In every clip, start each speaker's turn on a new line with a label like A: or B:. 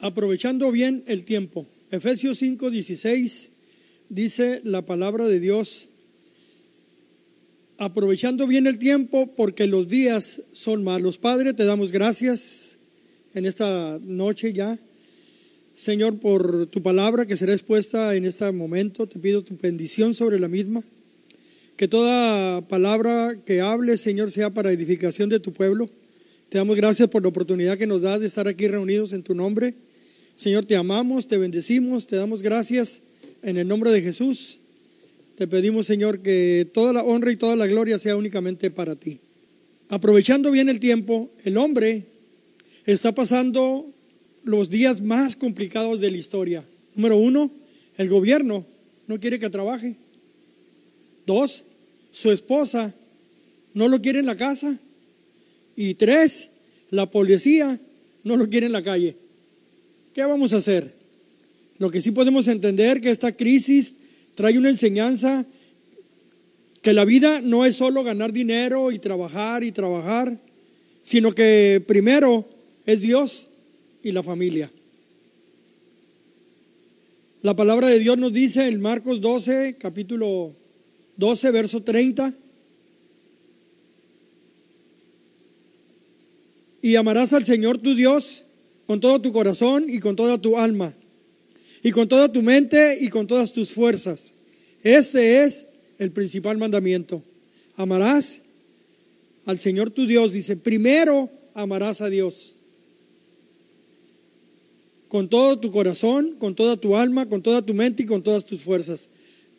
A: aprovechando bien el tiempo. Efesios 5, 16 dice la palabra de Dios, aprovechando bien el tiempo porque los días son malos. Padre, te damos gracias en esta noche ya. Señor, por tu palabra que será expuesta en este momento, te pido tu bendición sobre la misma. Que toda palabra que hable, Señor, sea para edificación de tu pueblo. Te damos gracias por la oportunidad que nos das de estar aquí reunidos en tu nombre. Señor, te amamos, te bendecimos, te damos gracias en el nombre de Jesús. Te pedimos, Señor, que toda la honra y toda la gloria sea únicamente para ti. Aprovechando bien el tiempo, el hombre está pasando los días más complicados de la historia. Número uno, el gobierno no quiere que trabaje. Dos, su esposa no lo quiere en la casa. Y tres, la policía no lo quiere en la calle. ¿Qué vamos a hacer? Lo que sí podemos entender que esta crisis trae una enseñanza que la vida no es solo ganar dinero y trabajar y trabajar, sino que primero es Dios y la familia. La palabra de Dios nos dice en Marcos 12, capítulo 12, verso 30, y amarás al Señor tu Dios con todo tu corazón y con toda tu alma, y con toda tu mente y con todas tus fuerzas. Este es el principal mandamiento. Amarás al Señor tu Dios. Dice, primero amarás a Dios. Con todo tu corazón, con toda tu alma, con toda tu mente y con todas tus fuerzas.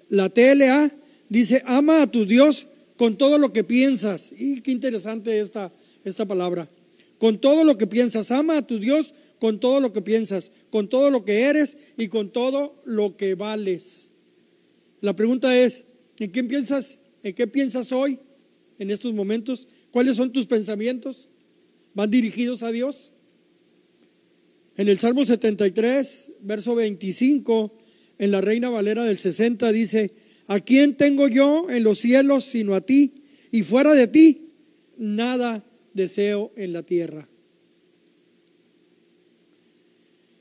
A: La TLA dice, ama a tu Dios con todo lo que piensas. Y qué interesante esta, esta palabra con todo lo que piensas. Ama a tu Dios con todo lo que piensas, con todo lo que eres y con todo lo que vales. La pregunta es, ¿en qué piensas? ¿En qué piensas hoy, en estos momentos? ¿Cuáles son tus pensamientos? ¿Van dirigidos a Dios? En el Salmo 73, verso 25, en la Reina Valera del 60 dice, ¿a quién tengo yo en los cielos sino a ti? Y fuera de ti, nada deseo en la tierra.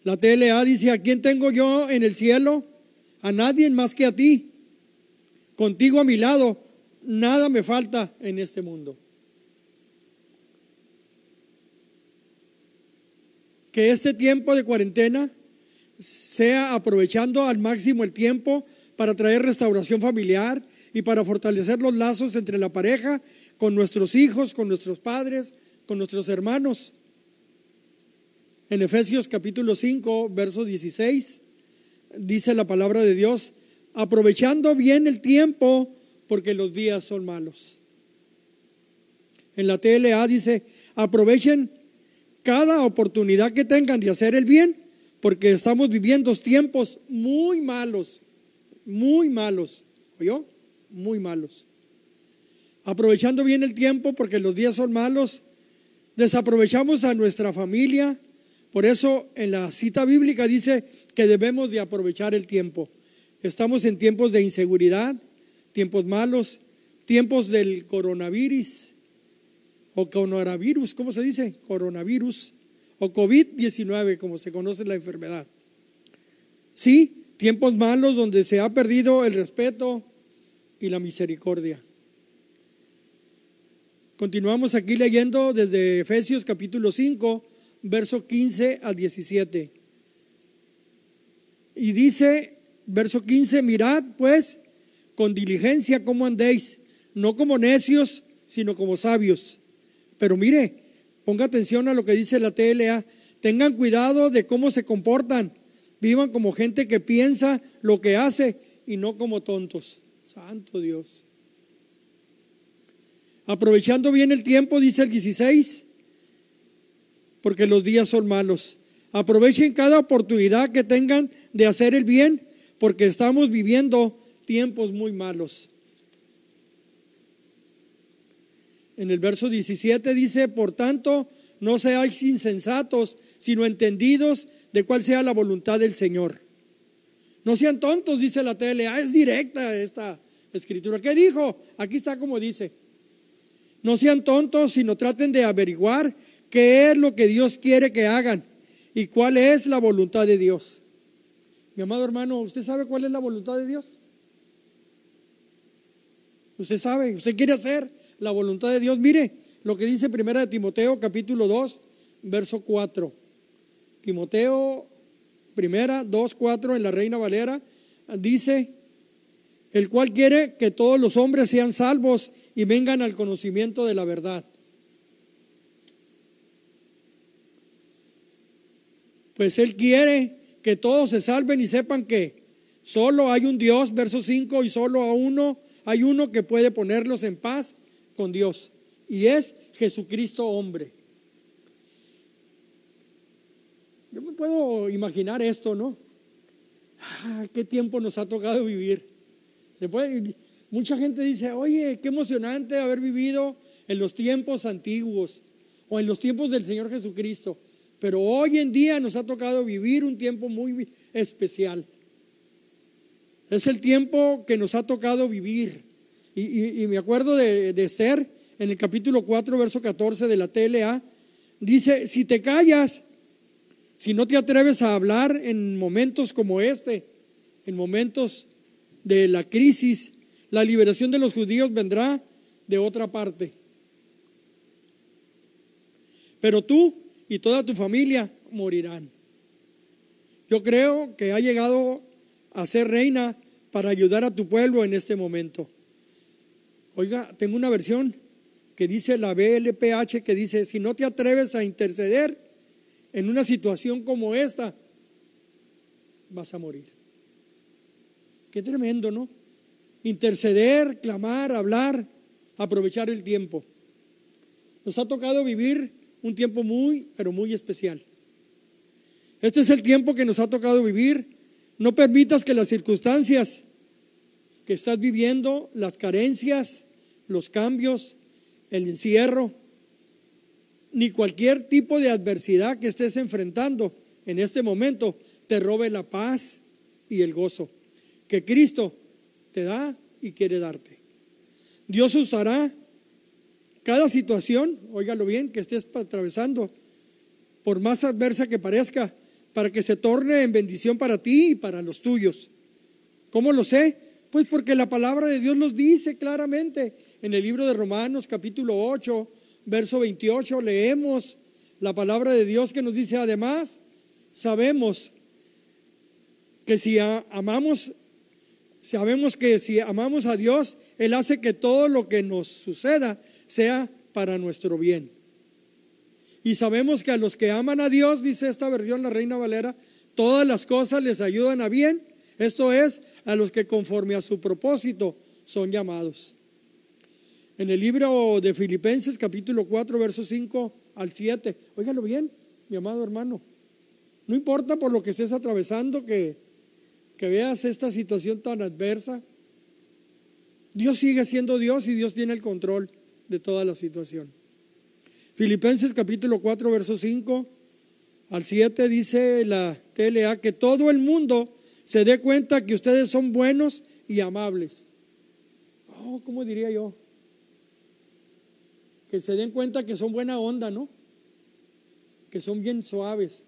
A: La TLA dice, ¿a quién tengo yo en el cielo? A nadie más que a ti. Contigo a mi lado, nada me falta en este mundo. Que este tiempo de cuarentena sea aprovechando al máximo el tiempo para traer restauración familiar y para fortalecer los lazos entre la pareja con nuestros hijos, con nuestros padres, con nuestros hermanos. En Efesios capítulo 5, verso 16, dice la palabra de Dios, aprovechando bien el tiempo porque los días son malos. En la TLA dice, aprovechen cada oportunidad que tengan de hacer el bien, porque estamos viviendo tiempos muy malos, muy malos, ¿oyó? Muy malos aprovechando bien el tiempo porque los días son malos, desaprovechamos a nuestra familia. Por eso en la cita bíblica dice que debemos de aprovechar el tiempo. Estamos en tiempos de inseguridad, tiempos malos, tiempos del coronavirus o coronavirus, ¿cómo se dice? Coronavirus o COVID-19, como se conoce la enfermedad. Sí, tiempos malos donde se ha perdido el respeto y la misericordia. Continuamos aquí leyendo desde Efesios capítulo 5, verso 15 al 17. Y dice, verso 15, mirad pues con diligencia cómo andéis, no como necios, sino como sabios. Pero mire, ponga atención a lo que dice la TLA, tengan cuidado de cómo se comportan, vivan como gente que piensa lo que hace y no como tontos. Santo Dios. Aprovechando bien el tiempo, dice el 16, porque los días son malos. Aprovechen cada oportunidad que tengan de hacer el bien, porque estamos viviendo tiempos muy malos. En el verso 17 dice, por tanto, no seáis insensatos, sino entendidos de cuál sea la voluntad del Señor. No sean tontos, dice la tele. Ah, es directa esta escritura. ¿Qué dijo? Aquí está como dice. No sean tontos, sino traten de averiguar qué es lo que Dios quiere que hagan. y cuál es la voluntad de Dios. Mi amado hermano, ¿usted sabe cuál es la voluntad de Dios? Usted sabe, usted quiere hacer la voluntad de Dios. Mire lo que dice Primera de Timoteo, capítulo 2, verso 4. Timoteo, primera, 2, 4, en la Reina Valera, dice, el cual quiere que todos los hombres sean salvos y vengan al conocimiento de la verdad. Pues Él quiere que todos se salven y sepan que solo hay un Dios, verso 5, y solo a uno, hay uno que puede ponerlos en paz con Dios, y es Jesucristo hombre. Yo me puedo imaginar esto, ¿no? Ah, qué tiempo nos ha tocado vivir. Puede, mucha gente dice, oye, qué emocionante haber vivido en los tiempos antiguos o en los tiempos del Señor Jesucristo. Pero hoy en día nos ha tocado vivir un tiempo muy especial. Es el tiempo que nos ha tocado vivir. Y, me acuerdo de, de Esther en el capítulo 4, verso 14 de la TLA. Dice, si te callas, si no te atreves a hablar en momentos como este, en momentos de la crisis, la liberación de los judíos vendrá de otra parte. Pero tú y toda tu familia morirán. Yo creo que ha llegado a ser reina para ayudar a tu pueblo en este momento. Oiga, tengo una versión que dice la BLPH que dice, si no te atreves a interceder en una situación como esta, vas a morir. Qué tremendo, ¿no? Interceder, clamar, hablar, aprovechar el tiempo. Nos ha tocado vivir un tiempo muy, pero muy especial. Este es el tiempo que nos ha tocado vivir. No permitas que las circunstancias que estás viviendo, las carencias, los cambios, el encierro, ni cualquier tipo de adversidad que estés enfrentando en este momento te robe la paz y el gozo que Cristo te da y quiere darte. Dios usará cada situación, óigalo bien, que estés atravesando, por más adversa que parezca, para que se torne en bendición para ti y para los tuyos. ¿Cómo lo sé? Pues porque la palabra de Dios nos dice claramente en el libro de Romanos capítulo 8, verso 28, leemos la palabra de Dios que nos dice, además, sabemos que si amamos Sabemos que si amamos a Dios, Él hace que todo lo que nos suceda sea para nuestro bien. Y sabemos que a los que aman a Dios, dice esta versión, la Reina Valera, todas las cosas les ayudan a bien. Esto es, a los que conforme a su propósito son llamados. En el libro de Filipenses, capítulo 4, versos 5 al 7, óigalo bien, mi amado hermano. No importa por lo que estés atravesando, que que veas esta situación tan adversa, Dios sigue siendo Dios y Dios tiene el control de toda la situación. Filipenses capítulo 4, verso 5 al 7 dice la TLA que todo el mundo se dé cuenta que ustedes son buenos y amables. Oh, ¿cómo diría yo? Que se den cuenta que son buena onda, ¿no? Que son bien suaves,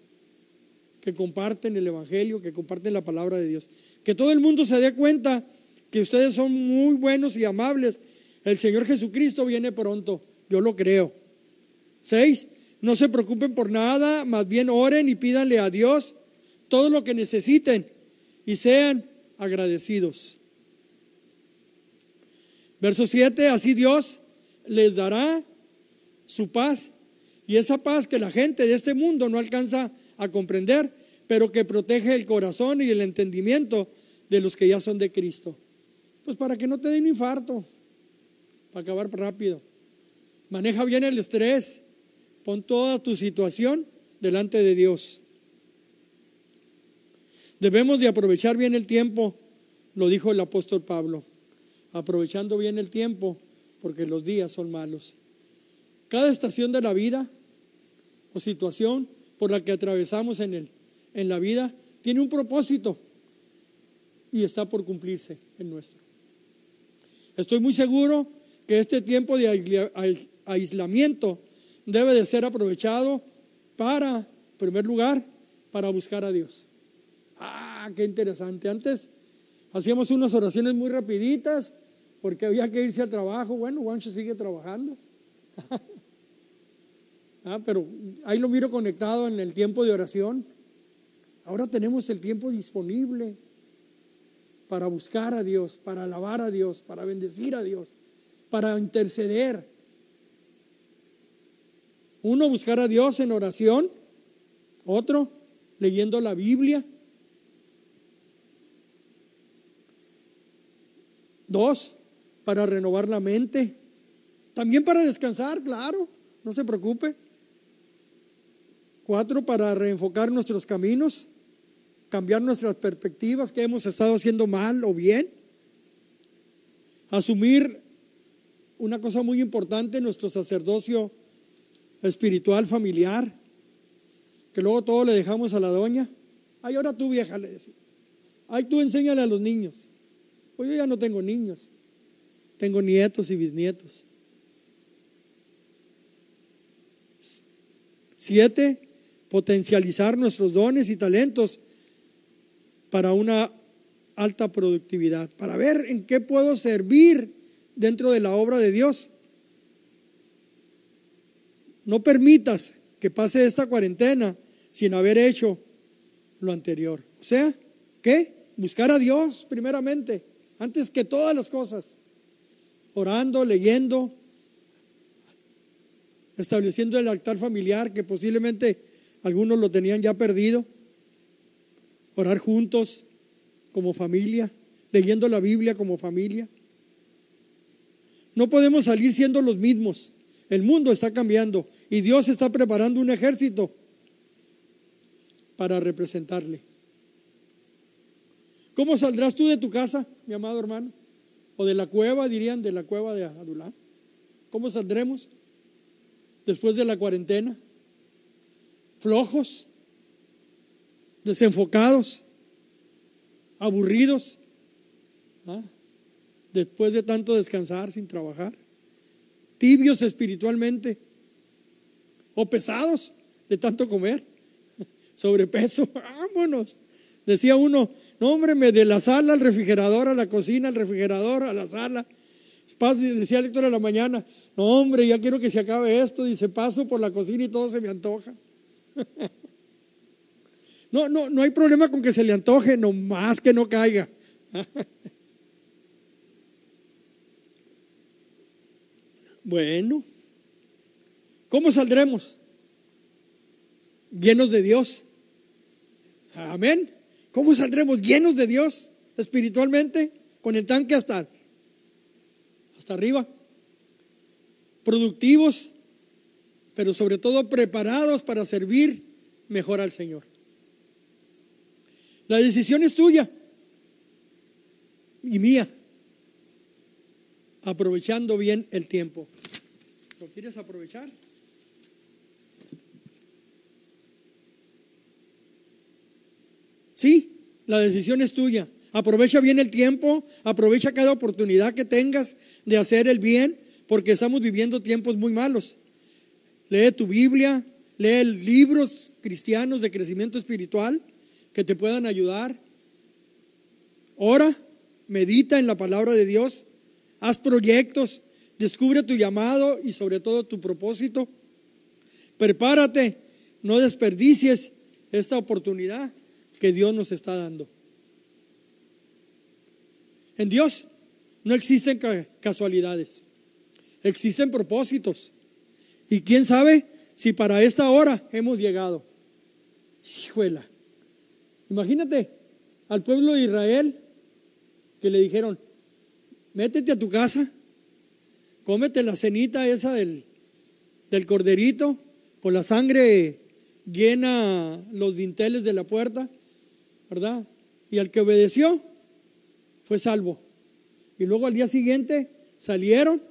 A: que comparten el Evangelio, que comparten la palabra de Dios. Que todo el mundo se dé cuenta que ustedes son muy buenos y amables. El Señor Jesucristo viene pronto, yo lo creo. Seis, no se preocupen por nada, más bien oren y pídanle a Dios todo lo que necesiten y sean agradecidos. Verso 7, así Dios les dará su paz y esa paz que la gente de este mundo no alcanza a comprender, pero que protege el corazón y el entendimiento de los que ya son de Cristo. Pues para que no te den un infarto, para acabar rápido. Maneja bien el estrés, pon toda tu situación delante de Dios. Debemos de aprovechar bien el tiempo, lo dijo el apóstol Pablo, aprovechando bien el tiempo porque los días son malos. Cada estación de la vida o situación por la que atravesamos en, el, en la vida tiene un propósito y está por cumplirse el nuestro. Estoy muy seguro que este tiempo de aislamiento debe de ser aprovechado para, en primer lugar, para buscar a Dios. Ah, qué interesante. Antes hacíamos unas oraciones muy rapiditas porque había que irse al trabajo. Bueno, Juancho sigue trabajando. ah, pero ahí lo miro conectado en el tiempo de oración. Ahora tenemos el tiempo disponible para buscar a Dios, para alabar a Dios, para bendecir a Dios, para interceder. Uno, buscar a Dios en oración. Otro, leyendo la Biblia. Dos, para renovar la mente. También para descansar, claro, no se preocupe. Cuatro, para reenfocar nuestros caminos, cambiar nuestras perspectivas, que hemos estado haciendo mal o bien. Asumir una cosa muy importante, nuestro sacerdocio espiritual familiar, que luego todo le dejamos a la doña. Ay, ahora tú vieja, le decía. Ay, tú enséñale a los niños. Pues yo ya no tengo niños, tengo nietos y bisnietos. Siete, potencializar nuestros dones y talentos para una alta productividad, para ver en qué puedo servir dentro de la obra de Dios. No permitas que pase esta cuarentena sin haber hecho lo anterior. O sea, ¿qué? Buscar a Dios primeramente, antes que todas las cosas. Orando, leyendo, estableciendo el altar familiar que posiblemente algunos lo tenían ya perdido. Orar juntos como familia, leyendo la Biblia como familia. No podemos salir siendo los mismos. El mundo está cambiando y Dios está preparando un ejército para representarle. ¿Cómo saldrás tú de tu casa, mi amado hermano? O de la cueva, dirían, de la cueva de Adulá. ¿Cómo saldremos después de la cuarentena? Flojos, desenfocados, aburridos, ¿ah? después de tanto descansar sin trabajar tibios espiritualmente o pesados de tanto comer, sobrepeso, vámonos. Decía uno, no hombre, me de la sala al refrigerador, a la cocina, al refrigerador, a la sala. Paso, decía Héctor a la mañana, no hombre, ya quiero que se acabe esto. Dice, paso por la cocina y todo se me antoja. No, no, no hay problema con que se le antoje, nomás que no caiga. Bueno, ¿cómo saldremos? Llenos de Dios. Amén. ¿Cómo saldremos llenos de Dios espiritualmente? Con el tanque hasta, hasta arriba. Productivos, pero sobre todo preparados para servir mejor al Señor. La decisión es tuya y mía aprovechando bien el tiempo. ¿Lo quieres aprovechar? Sí, la decisión es tuya. Aprovecha bien el tiempo, aprovecha cada oportunidad que tengas de hacer el bien, porque estamos viviendo tiempos muy malos. Lee tu Biblia, lee libros cristianos de crecimiento espiritual que te puedan ayudar. Ora, medita en la palabra de Dios haz proyectos, descubre tu llamado y sobre todo tu propósito. Prepárate, no desperdicies esta oportunidad que Dios nos está dando. En Dios no existen casualidades, existen propósitos. Y quién sabe si para esta hora hemos llegado. Hijuela. Imagínate al pueblo de Israel que le dijeron, métete a tu casa, cómete la cenita esa del, del corderito, con la sangre llena los dinteles de la puerta, ¿verdad? Y al que obedeció fue salvo. Y luego al día siguiente salieron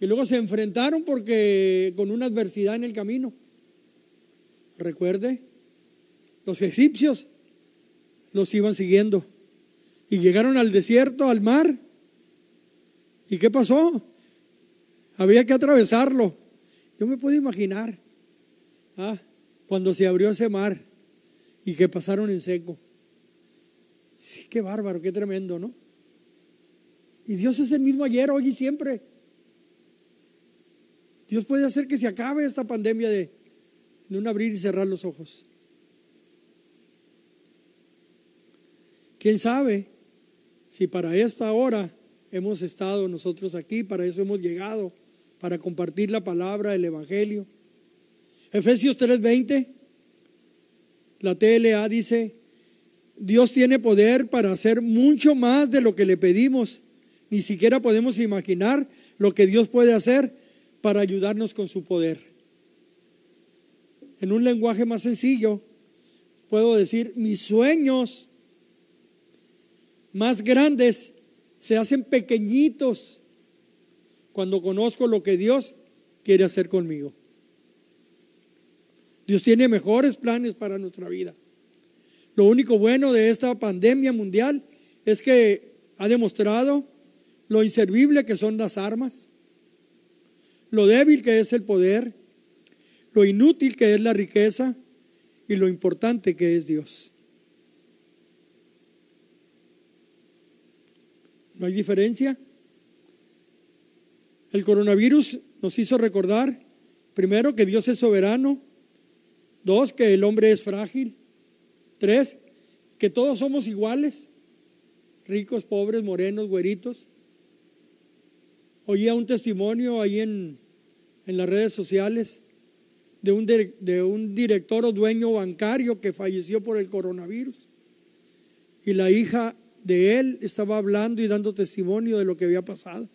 A: y luego se enfrentaron porque con una adversidad en el camino. Recuerde, los egipcios los iban siguiendo y llegaron al desierto, al mar, ¿Y qué pasó? Había que atravesarlo. Yo me puedo imaginar ¿ah? cuando se abrió ese mar y que pasaron en seco. Sí, qué bárbaro, qué tremendo, ¿no? Y Dios es el mismo ayer, hoy y siempre. Dios puede hacer que se acabe esta pandemia de, un abrir y cerrar los ojos. ¿Quién sabe si para esta hora hemos estado nosotros aquí, para eso hemos llegado, para compartir la palabra, el Evangelio? Efesios 3:20, la TLA dice, Dios tiene poder para hacer mucho más de lo que le pedimos. Ni siquiera podemos imaginar lo que Dios puede hacer para ayudarnos con su poder. En un lenguaje más sencillo, puedo decir, mis sueños más grandes se hacen pequeñitos cuando conozco lo que Dios quiere hacer conmigo. Dios tiene mejores planes para nuestra vida. Lo único bueno de esta pandemia mundial es que ha demostrado lo inservible que son las armas, lo débil que es el poder, lo inútil que es la riqueza y lo importante que es Dios. ¿No hay diferencia? El coronavirus nos hizo recordar, primero, que Dios es soberano, dos, que el hombre es frágil, tres, que todos somos iguales, ricos, pobres, morenos, güeritos. Oía un testimonio ahí en, en las redes sociales de un, director o dueño bancario que falleció por el coronavirus. Y la hija de él estaba hablando y dando testimonio de lo que había pasado.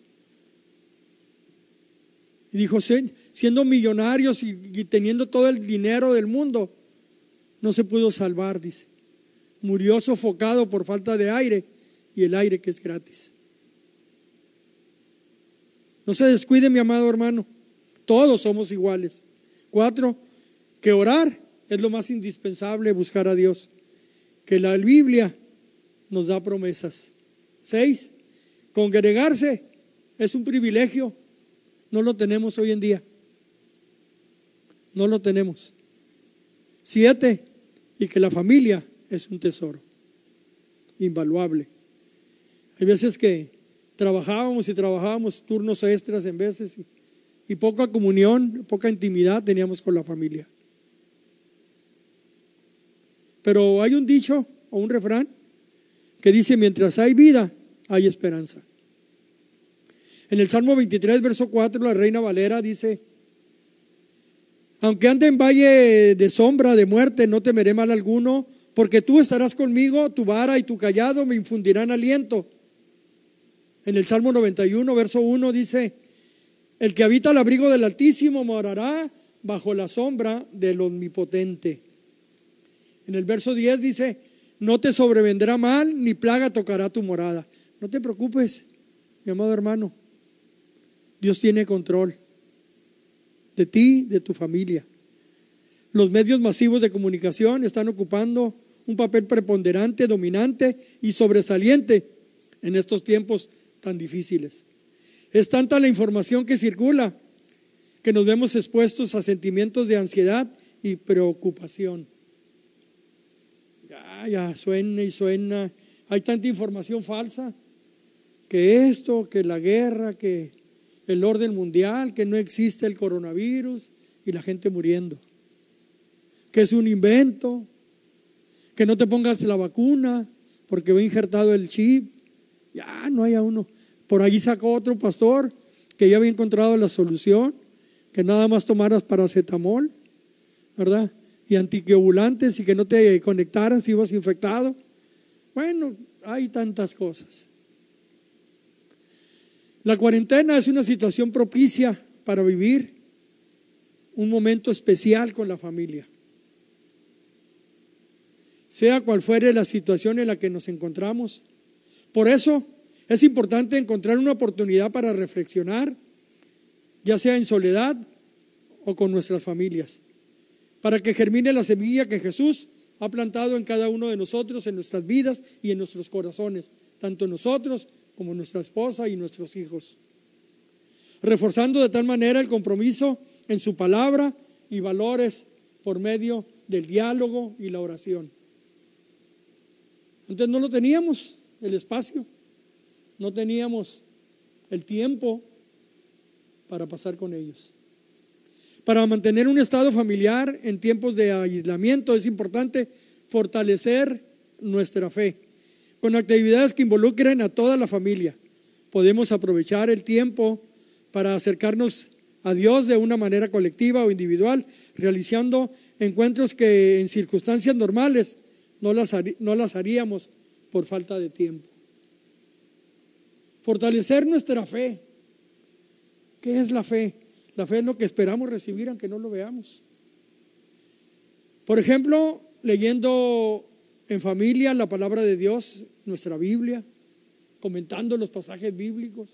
A: Y dijo, siendo millonarios y, y, teniendo todo el dinero del mundo, no se pudo salvar, dice. Murió sofocado por falta de aire y el aire que es gratis. No se descuide, mi amado hermano. Todos somos iguales. Cuatro, que orar es lo más indispensable, buscar a Dios. Que la Biblia nos da promesas. Seis, congregarse es un privilegio. No lo tenemos hoy en día. No lo tenemos. Siete, y que la familia es un tesoro invaluable. Hay veces que trabajábamos y trabajábamos turnos extras en veces y, y poca comunión, poca intimidad teníamos con la familia. Pero hay un dicho o un refrán que dice, mientras hay vida, hay esperanza. En el Salmo 23, verso 4, la Reina Valera dice, aunque ande en valle de sombra, de muerte, no temeré mal alguno, porque tú estarás conmigo, tu vara y tu callado me infundirán aliento. En el Salmo 91, verso 1 dice, el que habita al abrigo del Altísimo morará bajo la sombra del Omnipotente. En el verso 10 dice, no te sobrevendrá mal, ni plaga tocará tu morada. No te preocupes, mi amado hermano. Dios tiene control de ti, de tu familia. Los medios masivos de comunicación están ocupando un papel preponderante, dominante y sobresaliente en estos tiempos tan difíciles. Es tanta la información que circula que nos vemos expuestos a sentimientos de ansiedad y preocupación ya, suena y suena. Hay tanta información falsa que esto, que la guerra, que el orden mundial, que no existe el coronavirus y la gente muriendo. Que es un invento, que no te pongas la vacuna porque va injertado el chip. Ya no haya uno. Por allí sacó otro pastor que ya había encontrado la solución, que nada más tomaras paracetamol, ¿verdad? y anticoagulantes y que no te conectaran si ibas infectado. Bueno, hay tantas cosas. La cuarentena es una situación propicia para vivir un momento especial con la familia. Sea cual fuere la situación en la que nos encontramos. Por eso es importante encontrar una oportunidad para reflexionar, ya sea en soledad o con nuestras familias para que germine la semilla que Jesús ha plantado en cada uno de nosotros, en nuestras vidas y en nuestros corazones, tanto nosotros como nuestra esposa y nuestros hijos. Reforzando de tal manera el compromiso en su palabra y valores por medio del diálogo y la oración. Antes no lo teníamos, el espacio, no teníamos el tiempo para pasar con ellos. Para mantener un estado familiar en tiempos de aislamiento es importante fortalecer nuestra fe con actividades que involucren a toda la familia. Podemos aprovechar el tiempo para acercarnos a Dios de una manera colectiva o individual, realizando encuentros que en circunstancias normales no las, no las haríamos por falta de tiempo. Fortalecer nuestra fe. ¿Qué es la fe? La fe es lo que esperamos recibir aunque no lo veamos. Por ejemplo, leyendo en familia la palabra de Dios, nuestra Biblia, comentando los pasajes bíblicos,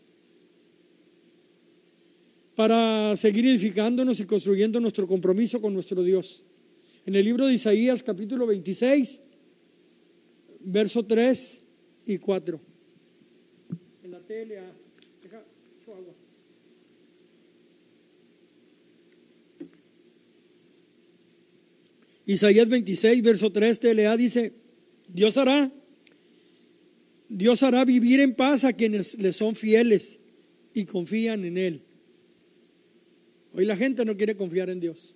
A: para seguir edificándonos y construyendo nuestro compromiso con nuestro Dios. En el libro de Isaías capítulo 26, verso 3 y 4. Deja, agua. Isaías 26, verso 3, TLA dice, Dios hará, Dios hará vivir en paz a quienes le son fieles y confían en Él. Hoy la gente no quiere confiar en Dios.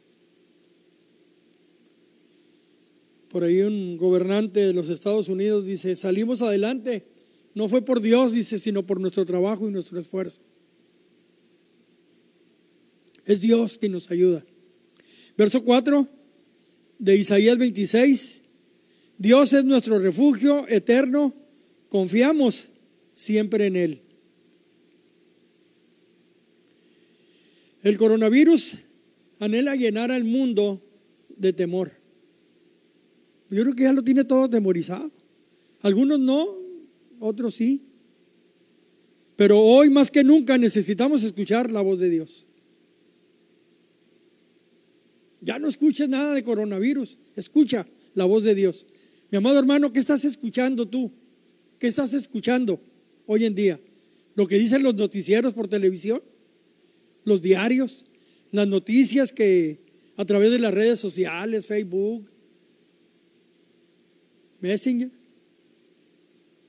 A: Por ahí un gobernante de los Estados Unidos dice, salimos adelante, no fue por Dios, dice, sino por nuestro trabajo y nuestro esfuerzo. Es Dios quien nos ayuda. Verso 4 de Isaías 26, Dios es nuestro refugio eterno, confiamos siempre en Él. El coronavirus anhela llenar al mundo de temor. Yo creo que ya lo tiene todo temorizado. Algunos no, otros sí. Pero hoy más que nunca necesitamos escuchar la voz de Dios. Ya no escuches nada de coronavirus, escucha la voz de Dios. Mi amado hermano, ¿qué estás escuchando tú? ¿Qué estás escuchando hoy en día? ¿Lo que dicen los noticieros por televisión? ¿Los diarios? ¿Las noticias que a través de las redes sociales, Facebook, Messenger.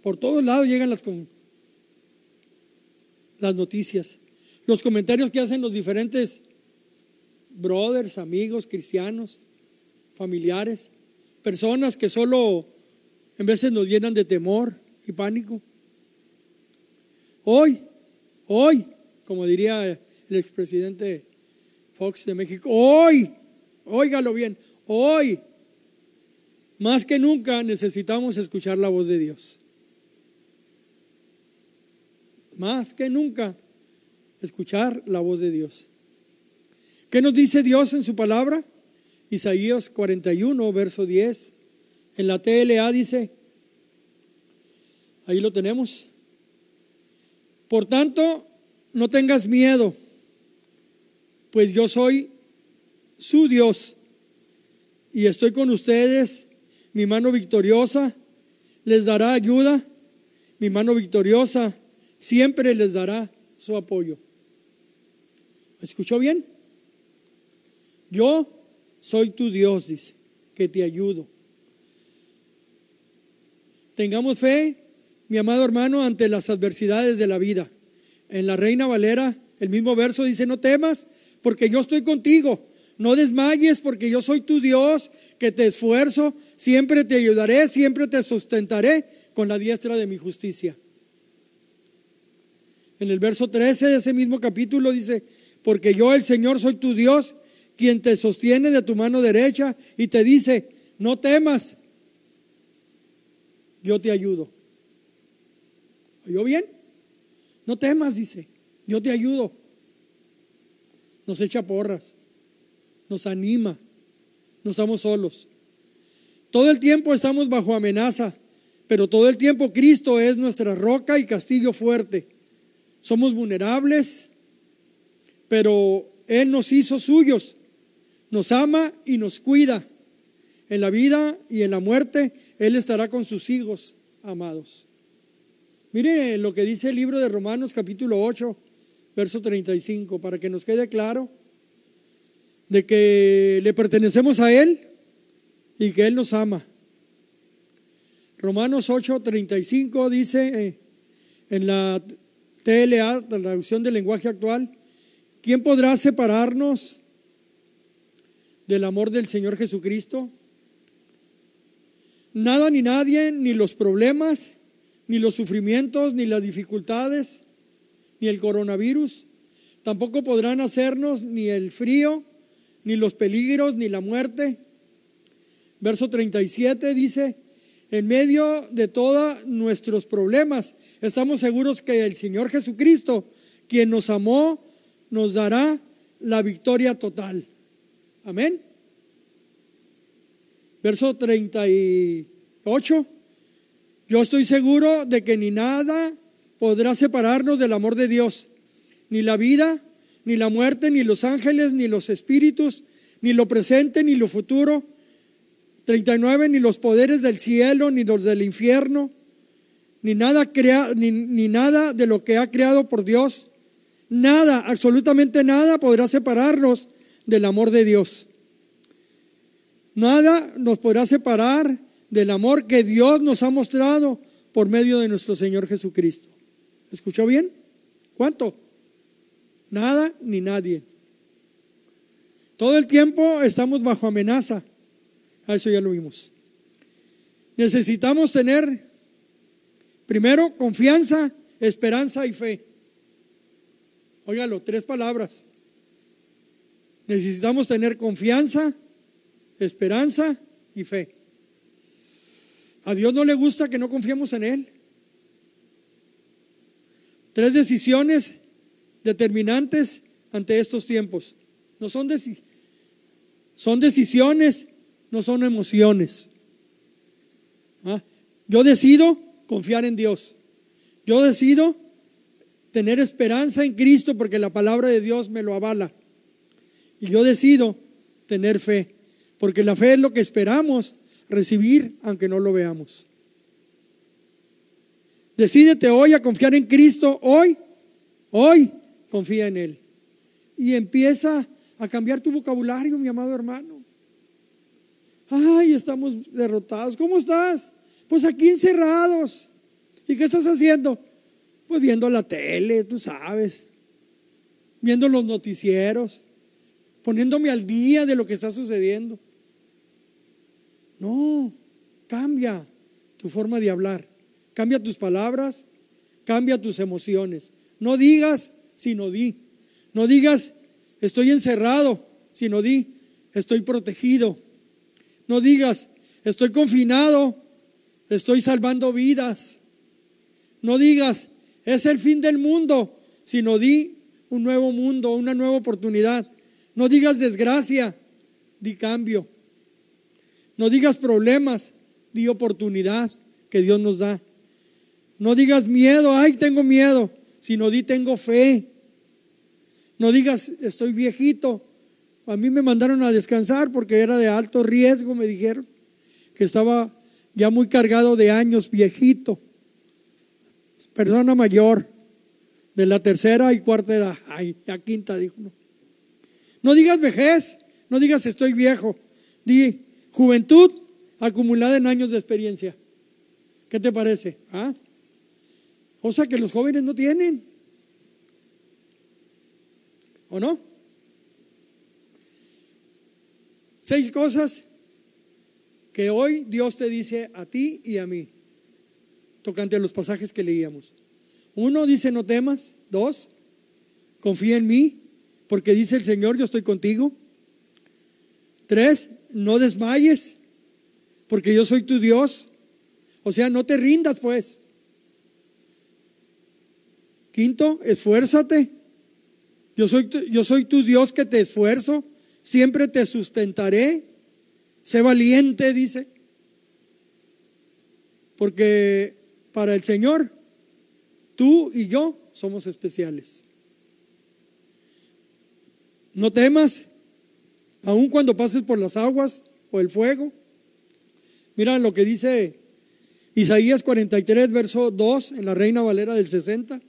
A: Por todos lados llegan las, las noticias. Los comentarios que hacen los diferentes brothers, amigos, cristianos, familiares, personas que solo en veces nos llenan de temor y pánico. Hoy, hoy, como diría el expresidente Fox de México, hoy, óigalo bien, hoy más que nunca necesitamos escuchar la voz de Dios. Más que nunca escuchar la voz de Dios. ¿Qué nos dice Dios en su palabra? Isaías 41, verso 10. En la TLA dice, ahí lo tenemos. Por tanto, no tengas miedo, pues yo soy su Dios y estoy con ustedes mi mano victoriosa les dará ayuda. Mi mano victoriosa siempre les dará su apoyo. ¿Escuchó bien? Yo soy tu Dios, dice, que te ayudo. Tengamos fe, mi amado hermano, ante las adversidades de la vida. En la Reina Valera, el mismo verso dice, no temas, porque yo estoy contigo. No desmayes porque yo soy tu Dios, que te esfuerzo, siempre te ayudaré, siempre te sustentaré con la diestra de mi justicia. En el verso 13 de ese mismo capítulo dice, porque yo el Señor soy tu Dios, quien te sostiene de tu mano derecha y te dice, no temas, yo te ayudo. ¿Oyó bien? No temas, dice, yo te ayudo. Nos echa porras nos anima, no estamos solos. Todo el tiempo estamos bajo amenaza, pero todo el tiempo Cristo es nuestra roca y castillo fuerte. Somos vulnerables, pero Él nos hizo suyos, nos ama y nos cuida. En la vida y en la muerte, Él estará con sus hijos amados. Mire lo que dice el libro de Romanos capítulo 8, verso 35, para que nos quede claro de que le pertenecemos a Él y que Él nos ama. Romanos 8:35 dice eh, en la TLA, la traducción del lenguaje actual, ¿quién podrá separarnos del amor del Señor Jesucristo? Nada ni nadie, ni los problemas, ni los sufrimientos, ni las dificultades, ni el coronavirus. Tampoco podrán hacernos ni el frío, ni los peligros, ni la muerte. Verso 37 dice, en medio de todos nuestros problemas, estamos seguros que el Señor Jesucristo, quien nos amó, nos dará la victoria total. Amén. Verso 38. Yo estoy seguro de que ni nada podrá separarnos del amor de Dios, ni la vida, ni la muerte, ni los ángeles, ni los espíritus, ni lo presente, ni lo futuro. 39, ni los poderes del cielo, ni los del infierno, ni nada, ni, ni nada de lo que ha creado por Dios. Nada, absolutamente nada podrá separarnos del amor de Dios. Nada nos podrá separar del amor que Dios nos ha mostrado por medio de nuestro Señor Jesucristo. ¿Escuchó bien? ¿Cuánto? Nada ni nadie. Todo el tiempo estamos bajo amenaza. A eso ya lo vimos. Necesitamos tener, primero, confianza, esperanza y fe. Óigalo, tres palabras. Necesitamos tener confianza, esperanza y fe. A Dios no le gusta que no confiemos en Él. Tres decisiones determinantes ante estos tiempos. No son, son decisiones, no son emociones. ¿Ah? Yo decido confiar en Dios. Yo decido tener esperanza en Cristo porque la palabra de Dios me lo avala. Y yo decido tener fe, porque la fe es lo que esperamos recibir aunque no lo veamos. Decídete hoy a confiar en Cristo, hoy, hoy confía en Él. Y empieza a cambiar tu vocabulario, mi amado hermano. Ay, estamos derrotados. ¿Cómo estás? Pues aquí encerrados. ¿Y qué estás haciendo? Pues viendo la tele, tú sabes. Viendo los noticieros. Poniéndome al día de lo que está sucediendo. No, cambia tu forma de hablar, cambia tus palabras, cambia tus emociones. No digas, sino di. No digas, estoy encerrado, sino di, estoy protegido. No digas, estoy confinado, estoy salvando vidas. No digas, es el fin del mundo, sino di un nuevo mundo, una nueva oportunidad. No digas desgracia, di cambio. No digas problemas, di oportunidad que Dios nos da. No digas miedo, ay, tengo miedo, sino di tengo fe. No digas estoy viejito. A mí me mandaron a descansar porque era de alto riesgo, me dijeron, que estaba ya muy cargado de años, viejito. Persona mayor, de la tercera y cuarta edad. Ay, ya quinta, dijo. No, no digas vejez, no digas estoy viejo. Di Juventud acumulada en años de experiencia. ¿Qué te parece? ¿Ah? O sea que los jóvenes no tienen. ¿O no? Seis cosas que hoy Dios te dice a ti y a mí, tocante a los pasajes que leíamos. Uno dice, no temas. Dos, confía en mí, porque dice el Señor, yo estoy contigo. Tres, no desmayes, porque yo soy tu Dios. O sea, no te rindas pues. Quinto, esfuérzate. Yo soy, tu, yo soy tu Dios que te esfuerzo. Siempre te sustentaré. Sé valiente, dice. Porque para el Señor, tú y yo somos especiales. No temas, aun cuando pases por las aguas o el fuego. Mira lo que dice Isaías 43, verso 2 en la Reina Valera del 60.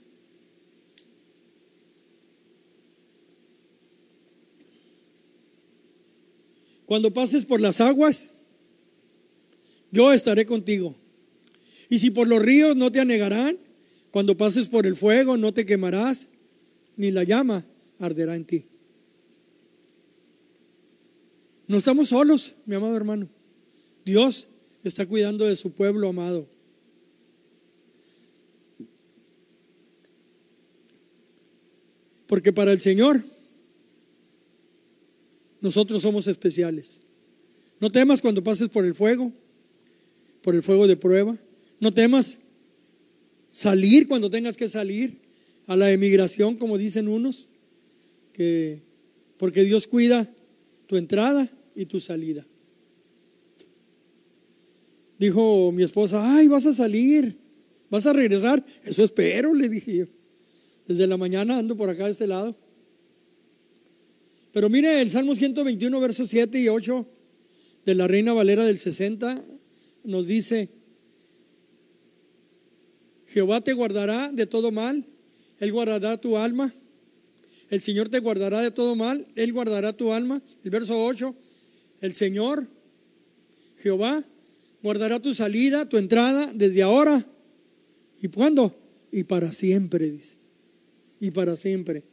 A: Cuando pases por las aguas, yo estaré contigo. Y si por los ríos no te anegarán, cuando pases por el fuego no te quemarás, ni la llama arderá en ti. No estamos solos, mi amado hermano. Dios está cuidando de su pueblo amado. Porque para el Señor nosotros somos especiales. No temas cuando pases por el fuego, por el fuego de prueba. No temas salir cuando tengas que salir a la emigración, como dicen unos, que porque Dios cuida tu entrada y tu salida. Dijo mi esposa, ay, vas a salir, vas a regresar. Eso espero, le dije yo. Desde la mañana ando por acá de este lado. Pero mire el Salmo 121, versos 7 y 8 de la Reina Valera del 60 nos dice, Jehová te guardará de todo mal, Él guardará tu alma, el Señor te guardará de todo mal, Él guardará tu alma. El verso 8, el Señor, Jehová, guardará tu salida, tu entrada desde ahora. ¿Y cuándo? Y para siempre, dice. Y para siempre.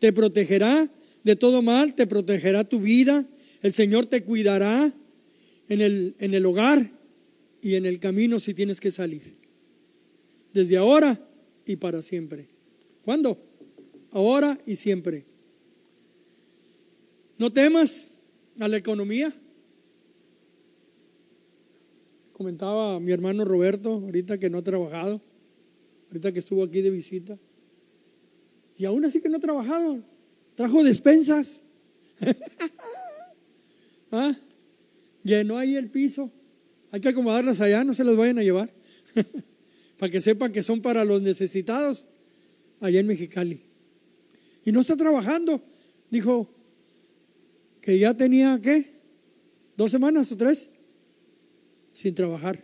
A: Te protegerá de todo mal, te protegerá tu vida. El Señor te cuidará en el, en el hogar y en el camino si tienes que salir. Desde ahora y para siempre. ¿Cuándo? Ahora y siempre. No temas a la economía. Comentaba mi hermano Roberto, ahorita que no ha trabajado, ahorita que estuvo aquí de visita. Y aún así que no ha trabajado, trajo despensas. ¿Ah? Llenó ahí el piso. Hay que acomodarlas allá, no se las vayan a llevar. para que sepan que son para los necesitados allá en Mexicali. Y no está trabajando. Dijo que ya tenía, ¿qué? ¿Dos semanas o tres? Sin trabajar.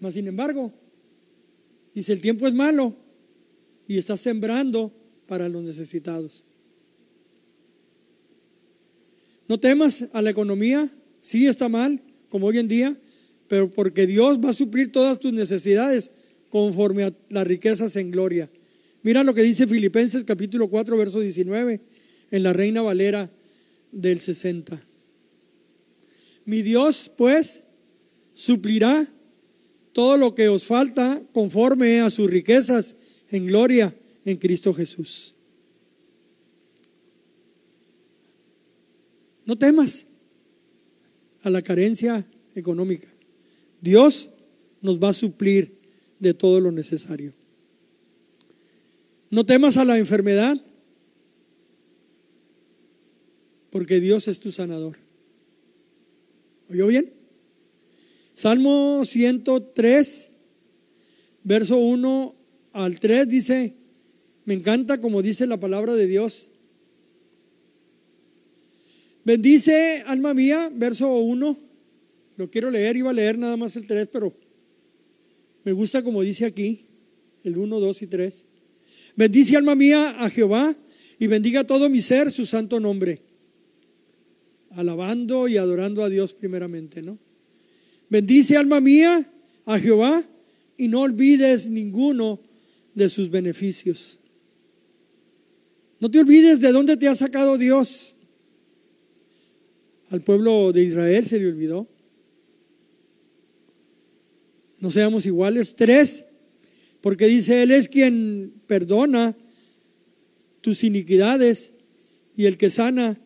A: Mas, sin embargo, dice, el tiempo es malo y está sembrando para los necesitados. No temas a la economía, sí está mal, como hoy en día, pero porque Dios va a suplir todas tus necesidades conforme a las riquezas en gloria. Mira lo que dice Filipenses capítulo 4, verso 19, en la Reina Valera del 60. Mi Dios, pues, suplirá todo lo que os falta conforme a sus riquezas en gloria en Cristo Jesús. No temas a la carencia económica. Dios nos va a suplir de todo lo necesario. No temas a la enfermedad, porque Dios es tu sanador. ¿Oyó bien? Salmo 103, verso 1 al 3 dice, me encanta como dice la palabra de Dios. Bendice, alma mía, verso 1. Lo quiero leer, iba a leer nada más el 3, pero me gusta como dice aquí, el 1, 2 y 3. Bendice, alma mía, a Jehová y bendiga todo mi ser su santo nombre. Alabando y adorando a Dios primeramente, ¿no? Bendice, alma mía, a Jehová y no olvides ninguno de sus beneficios. No te olvides de dónde te ha sacado Dios. Al pueblo de Israel se le olvidó. No seamos iguales. Tres, porque dice, Él es quien perdona tus iniquidades y el que sana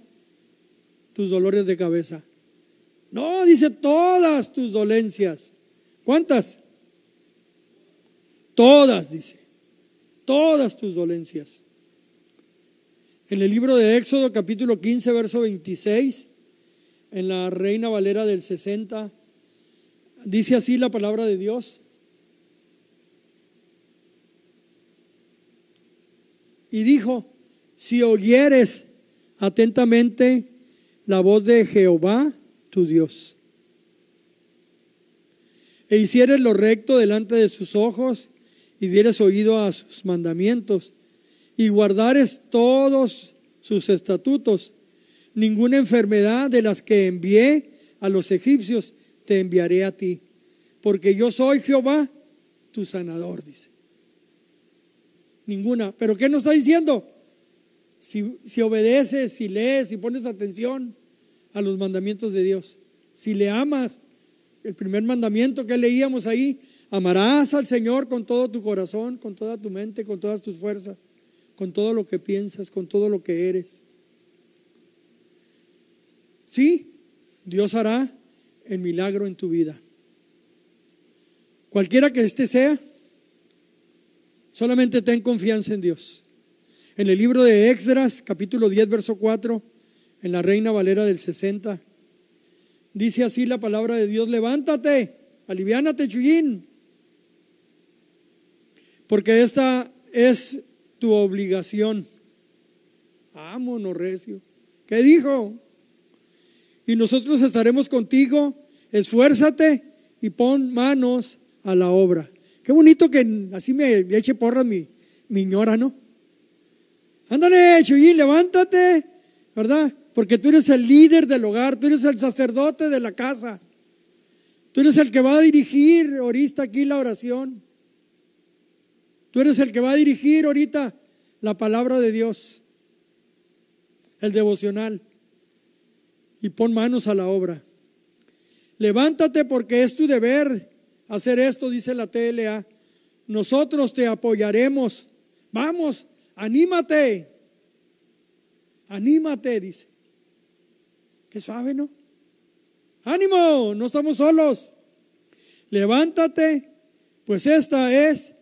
A: tus dolores de cabeza. No, dice todas tus dolencias. ¿Cuántas? Todas, dice. Todas tus dolencias. En el libro de Éxodo capítulo 15, verso 26, en la Reina Valera del 60, dice así la palabra de Dios. Y dijo, si oyeres atentamente la voz de Jehová, tu Dios, e hicieres lo recto delante de sus ojos, y dieres oído a sus mandamientos, y guardares todos sus estatutos, ninguna enfermedad de las que envié a los egipcios te enviaré a ti, porque yo soy Jehová, tu sanador, dice. Ninguna. ¿Pero qué nos está diciendo? Si, si obedeces, si lees, si pones atención a los mandamientos de Dios, si le amas, el primer mandamiento que leíamos ahí, amarás al Señor con todo tu corazón, con toda tu mente, con todas tus fuerzas, con todo lo que piensas, con todo lo que eres. Sí, Dios hará el milagro en tu vida. Cualquiera que este sea, solamente ten confianza en Dios. En el libro de Exdras, capítulo 10, verso 4, en la Reina Valera del 60, dice así la palabra de Dios, levántate, aliviánate, Chuyín, porque esta es tu obligación. Vámonos, recio. ¿Qué dijo? Y nosotros estaremos contigo, esfuérzate y pon manos a la obra. Qué bonito que así me, eche porras mi, mi ñora, ¿no? Ándale, Chuyín, levántate, ¿verdad? Porque tú eres el líder del hogar, tú eres el sacerdote de la casa. Tú eres el que va a dirigir ahorita aquí la oración. Tú eres el que va a dirigir ahorita la palabra de Dios, el devocional. Y pon manos a la obra. Levántate porque es tu deber hacer esto, dice la TLA. Nosotros te apoyaremos. Vamos, anímate. Anímate, dice. Qué suave, ¿no? Ánimo, no estamos solos. Levántate, pues esta es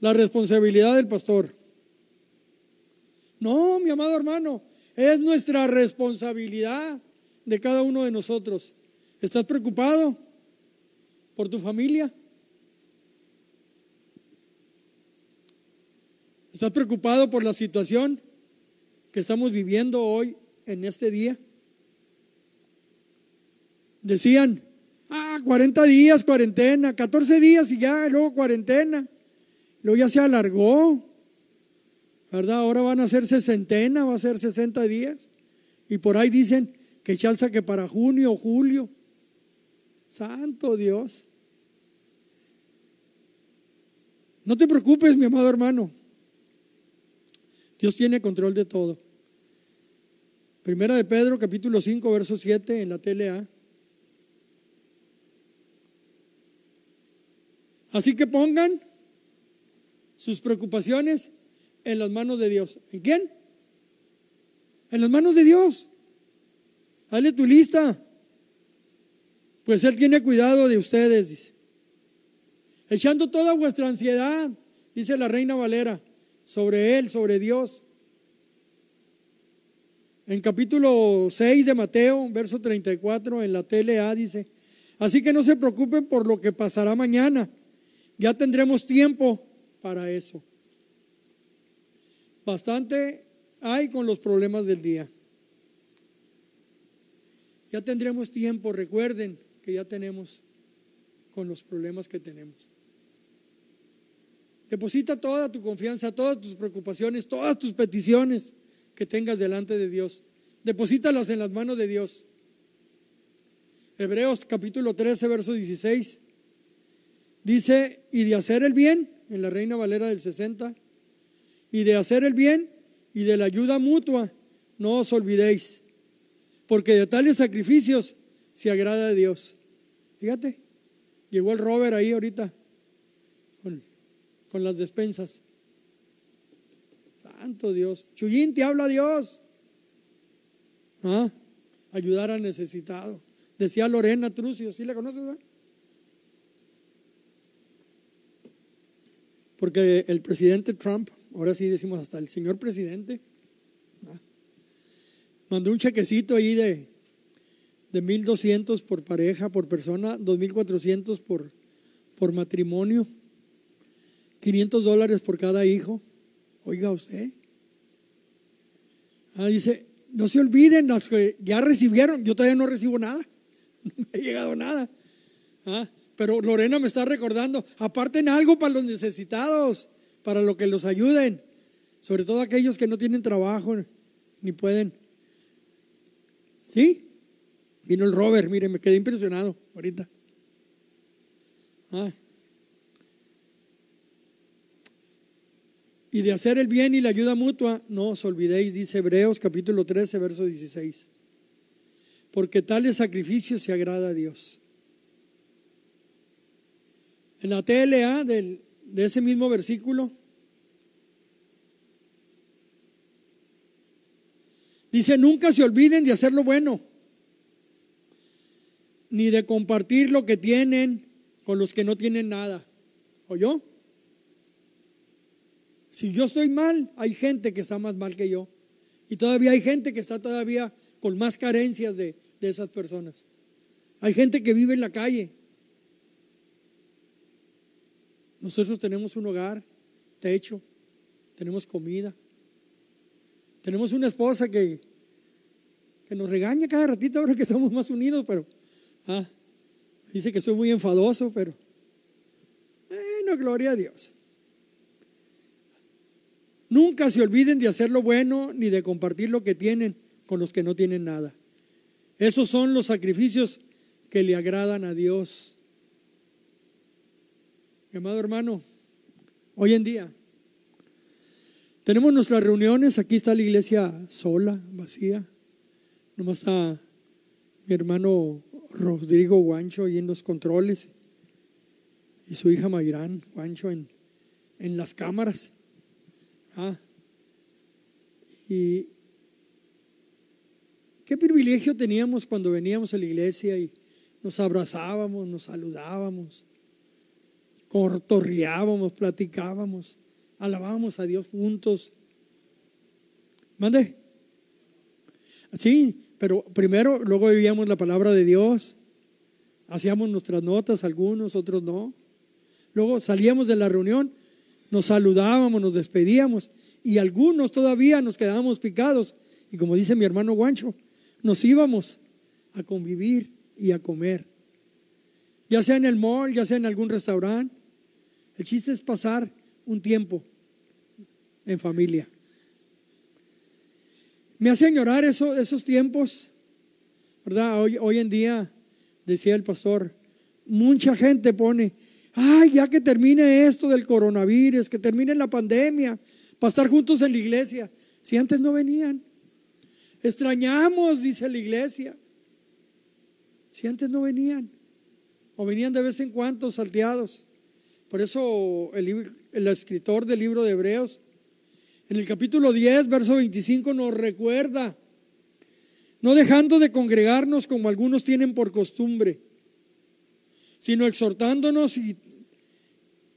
A: la responsabilidad del pastor. No, mi amado hermano, es nuestra responsabilidad de cada uno de nosotros. ¿Estás preocupado por tu familia? ¿Estás preocupado por la situación que estamos viviendo hoy en este día? Decían, ah, 40 días, cuarentena, 14 días y ya, luego cuarentena. Luego ya se alargó, ¿verdad? Ahora van a ser sesentena, va a ser 60 días. Y por ahí dicen que chanza que para junio o julio. Santo Dios. No te preocupes, mi amado hermano. Dios tiene control de todo. Primera de Pedro, capítulo 5, verso 7 en la TLA. Así que pongan sus preocupaciones en las manos de Dios. ¿En quién? En las manos de Dios. Dale tu lista. Pues Él tiene cuidado de ustedes, dice. Echando toda vuestra ansiedad, dice la reina Valera, sobre Él, sobre Dios. En capítulo 6 de Mateo, verso 34, en la TLA dice, así que no se preocupen por lo que pasará mañana ya tendremos tiempo para eso. Bastante hay con los problemas del día. Ya tendremos tiempo, recuerden que ya tenemos con los problemas que tenemos. Deposita toda tu confianza, todas tus preocupaciones, todas tus peticiones que tengas delante de Dios. Deposítalas en las manos de Dios. Hebreos capítulo 13, verso 16. Dice, y de hacer el bien, en la Reina Valera del 60, y de hacer el bien y de la ayuda mutua, no os olvidéis, porque de tales sacrificios se agrada a Dios. Fíjate, llegó el Robert ahí ahorita con, con las despensas. Santo Dios. Chuyín, te habla Dios. ¿Ah? Ayudar al necesitado. Decía Lorena Trucio, ¿sí la conoces? Porque el presidente Trump, ahora sí decimos hasta el señor presidente, mandó un chequecito ahí de, de 1.200 por pareja, por persona, 2.400 por, por matrimonio, 500 dólares por cada hijo. Oiga usted. Ah, dice, no se olviden los que ya recibieron, yo todavía no recibo nada, no me ha llegado nada. Ah, pero Lorena me está recordando, aparten algo para los necesitados, para lo que los ayuden, sobre todo aquellos que no tienen trabajo ni pueden. ¿Sí? Vino el Robert, mire, me quedé impresionado ahorita. Ah. Y de hacer el bien y la ayuda mutua, no os olvidéis, dice Hebreos capítulo 13, verso 16. Porque tales sacrificios se agrada a Dios. En la TLA del, de ese mismo versículo, dice, nunca se olviden de hacer lo bueno, ni de compartir lo que tienen con los que no tienen nada. ¿Oyó? Si yo estoy mal, hay gente que está más mal que yo. Y todavía hay gente que está todavía con más carencias de, de esas personas. Hay gente que vive en la calle. Nosotros tenemos un hogar, techo, tenemos comida. Tenemos una esposa que, que nos regaña cada ratito ahora que estamos más unidos, pero ah, dice que soy muy enfadoso, pero bueno, gloria a Dios. Nunca se olviden de hacer lo bueno ni de compartir lo que tienen con los que no tienen nada. Esos son los sacrificios que le agradan a Dios. Mi amado hermano, hoy en día tenemos nuestras reuniones, aquí está la iglesia sola, vacía. Nomás está mi hermano Rodrigo Guancho ahí en los controles y su hija Mayrán Guancho en, en las cámaras. Ah. Y qué privilegio teníamos cuando veníamos a la iglesia y nos abrazábamos, nos saludábamos, cortorreábamos, platicábamos, alabábamos a Dios juntos. Mande. Sí, pero primero, luego vivíamos la palabra de Dios, hacíamos nuestras notas, algunos, otros no. Luego salíamos de la reunión nos saludábamos, nos despedíamos y algunos todavía nos quedábamos picados. Y como dice mi hermano Guancho, nos íbamos a convivir y a comer. Ya sea en el mall, ya sea en algún restaurante. El chiste es pasar un tiempo en familia. Me hacen llorar eso, esos tiempos, ¿verdad? Hoy, hoy en día, decía el pastor, mucha gente pone, ay, ya que termine esto del coronavirus, que termine la pandemia, para estar juntos en la iglesia. Si antes no venían. Extrañamos, dice la iglesia. Si antes no venían. O venían de vez en cuando salteados. Por eso el, el escritor del libro de Hebreos, en el capítulo 10, verso 25, nos recuerda, no dejando de congregarnos como algunos tienen por costumbre sino exhortándonos y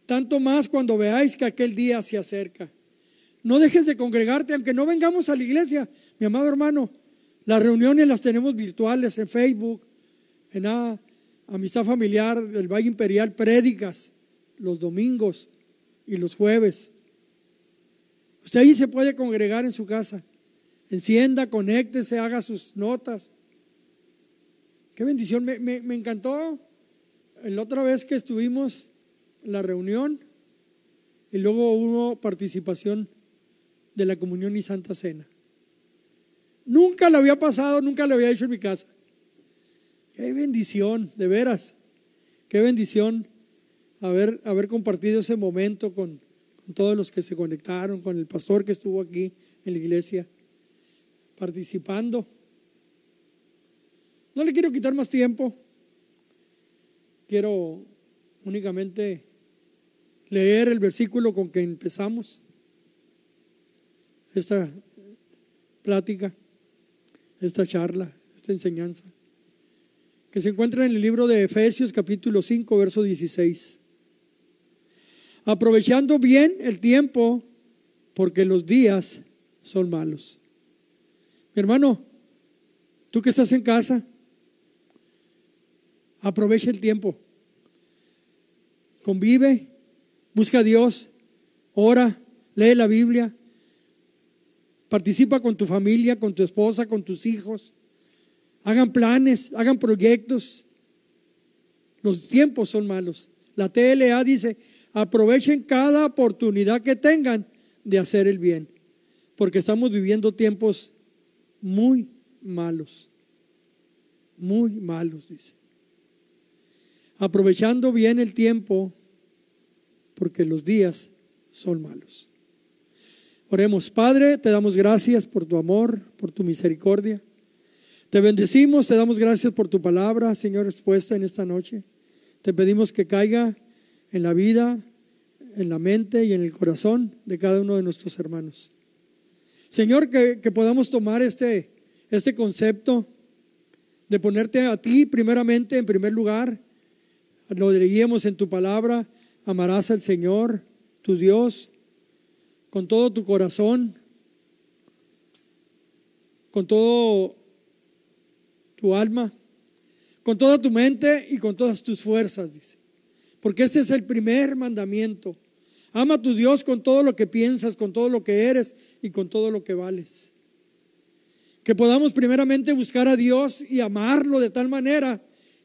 A: tanto más cuando veáis que aquel día se acerca. No dejes de congregarte, aunque no vengamos a la iglesia, mi amado hermano. Las reuniones las tenemos virtuales en Facebook, en Amistad Familiar del Valle Imperial, prédicas los domingos y los jueves. Usted ahí se puede congregar en su casa. Encienda, conéctese, haga sus notas. Qué bendición, me, me, encantó la otra vez que estuvimos en la reunión y luego hubo participación de la comunión y santa cena. Nunca lo había pasado, nunca lo había hecho en mi casa. Qué bendición, de veras. Qué bendición haber, haber compartido ese momento con, con todos los que se conectaron, con el pastor que estuvo aquí en la iglesia, participando. No le quiero quitar más tiempo quiero únicamente leer el versículo con que empezamos esta plática, esta charla, esta enseñanza, que se encuentra en el libro de Efesios capítulo 5, verso 16. Aprovechando bien el tiempo, porque los días son malos. Mi hermano, tú que estás en casa, aprovecha el tiempo convive, busca a Dios, ora, lee la Biblia, participa con tu familia, con tu esposa, con tus hijos. Hagan planes, hagan proyectos. Los tiempos son malos. La TLA dice, aprovechen cada oportunidad que tengan de hacer el bien, porque estamos viviendo tiempos muy malos, muy malos, dice. aprovechando bien el tiempo, porque los días son malos. Oremos, Padre, te damos gracias por tu amor, por tu misericordia. Te bendecimos, te damos gracias por tu palabra, Señor, expuesta en esta noche. Te pedimos que caiga en la vida, en la mente y en el corazón de cada uno de nuestros hermanos. Señor, que, podamos tomar este, este concepto de ponerte a ti primeramente en primer lugar. Lo leíamos en tu palabra, amarás al Señor, tu Dios, con todo tu corazón, con todo tu alma, con toda tu mente y con todas tus fuerzas, dice. Porque ese es el primer mandamiento. Ama a tu Dios con todo lo que piensas, con todo lo que eres y con todo lo que vales. Que podamos primeramente buscar a Dios y amarlo de tal manera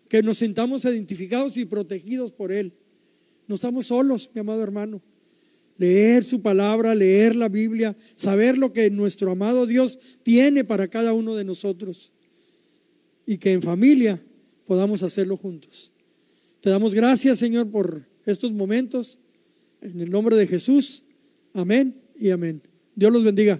A: que nos sintamos identificados y protegidos por Él. No estamos solos, mi amado hermano. Leer su palabra, leer la Biblia, saber lo que nuestro amado Dios tiene para cada uno de nosotros. Y que en familia podamos hacerlo juntos. Te damos gracias, Señor, por estos momentos. En el nombre de Jesús. Amén y amén. Dios los bendiga.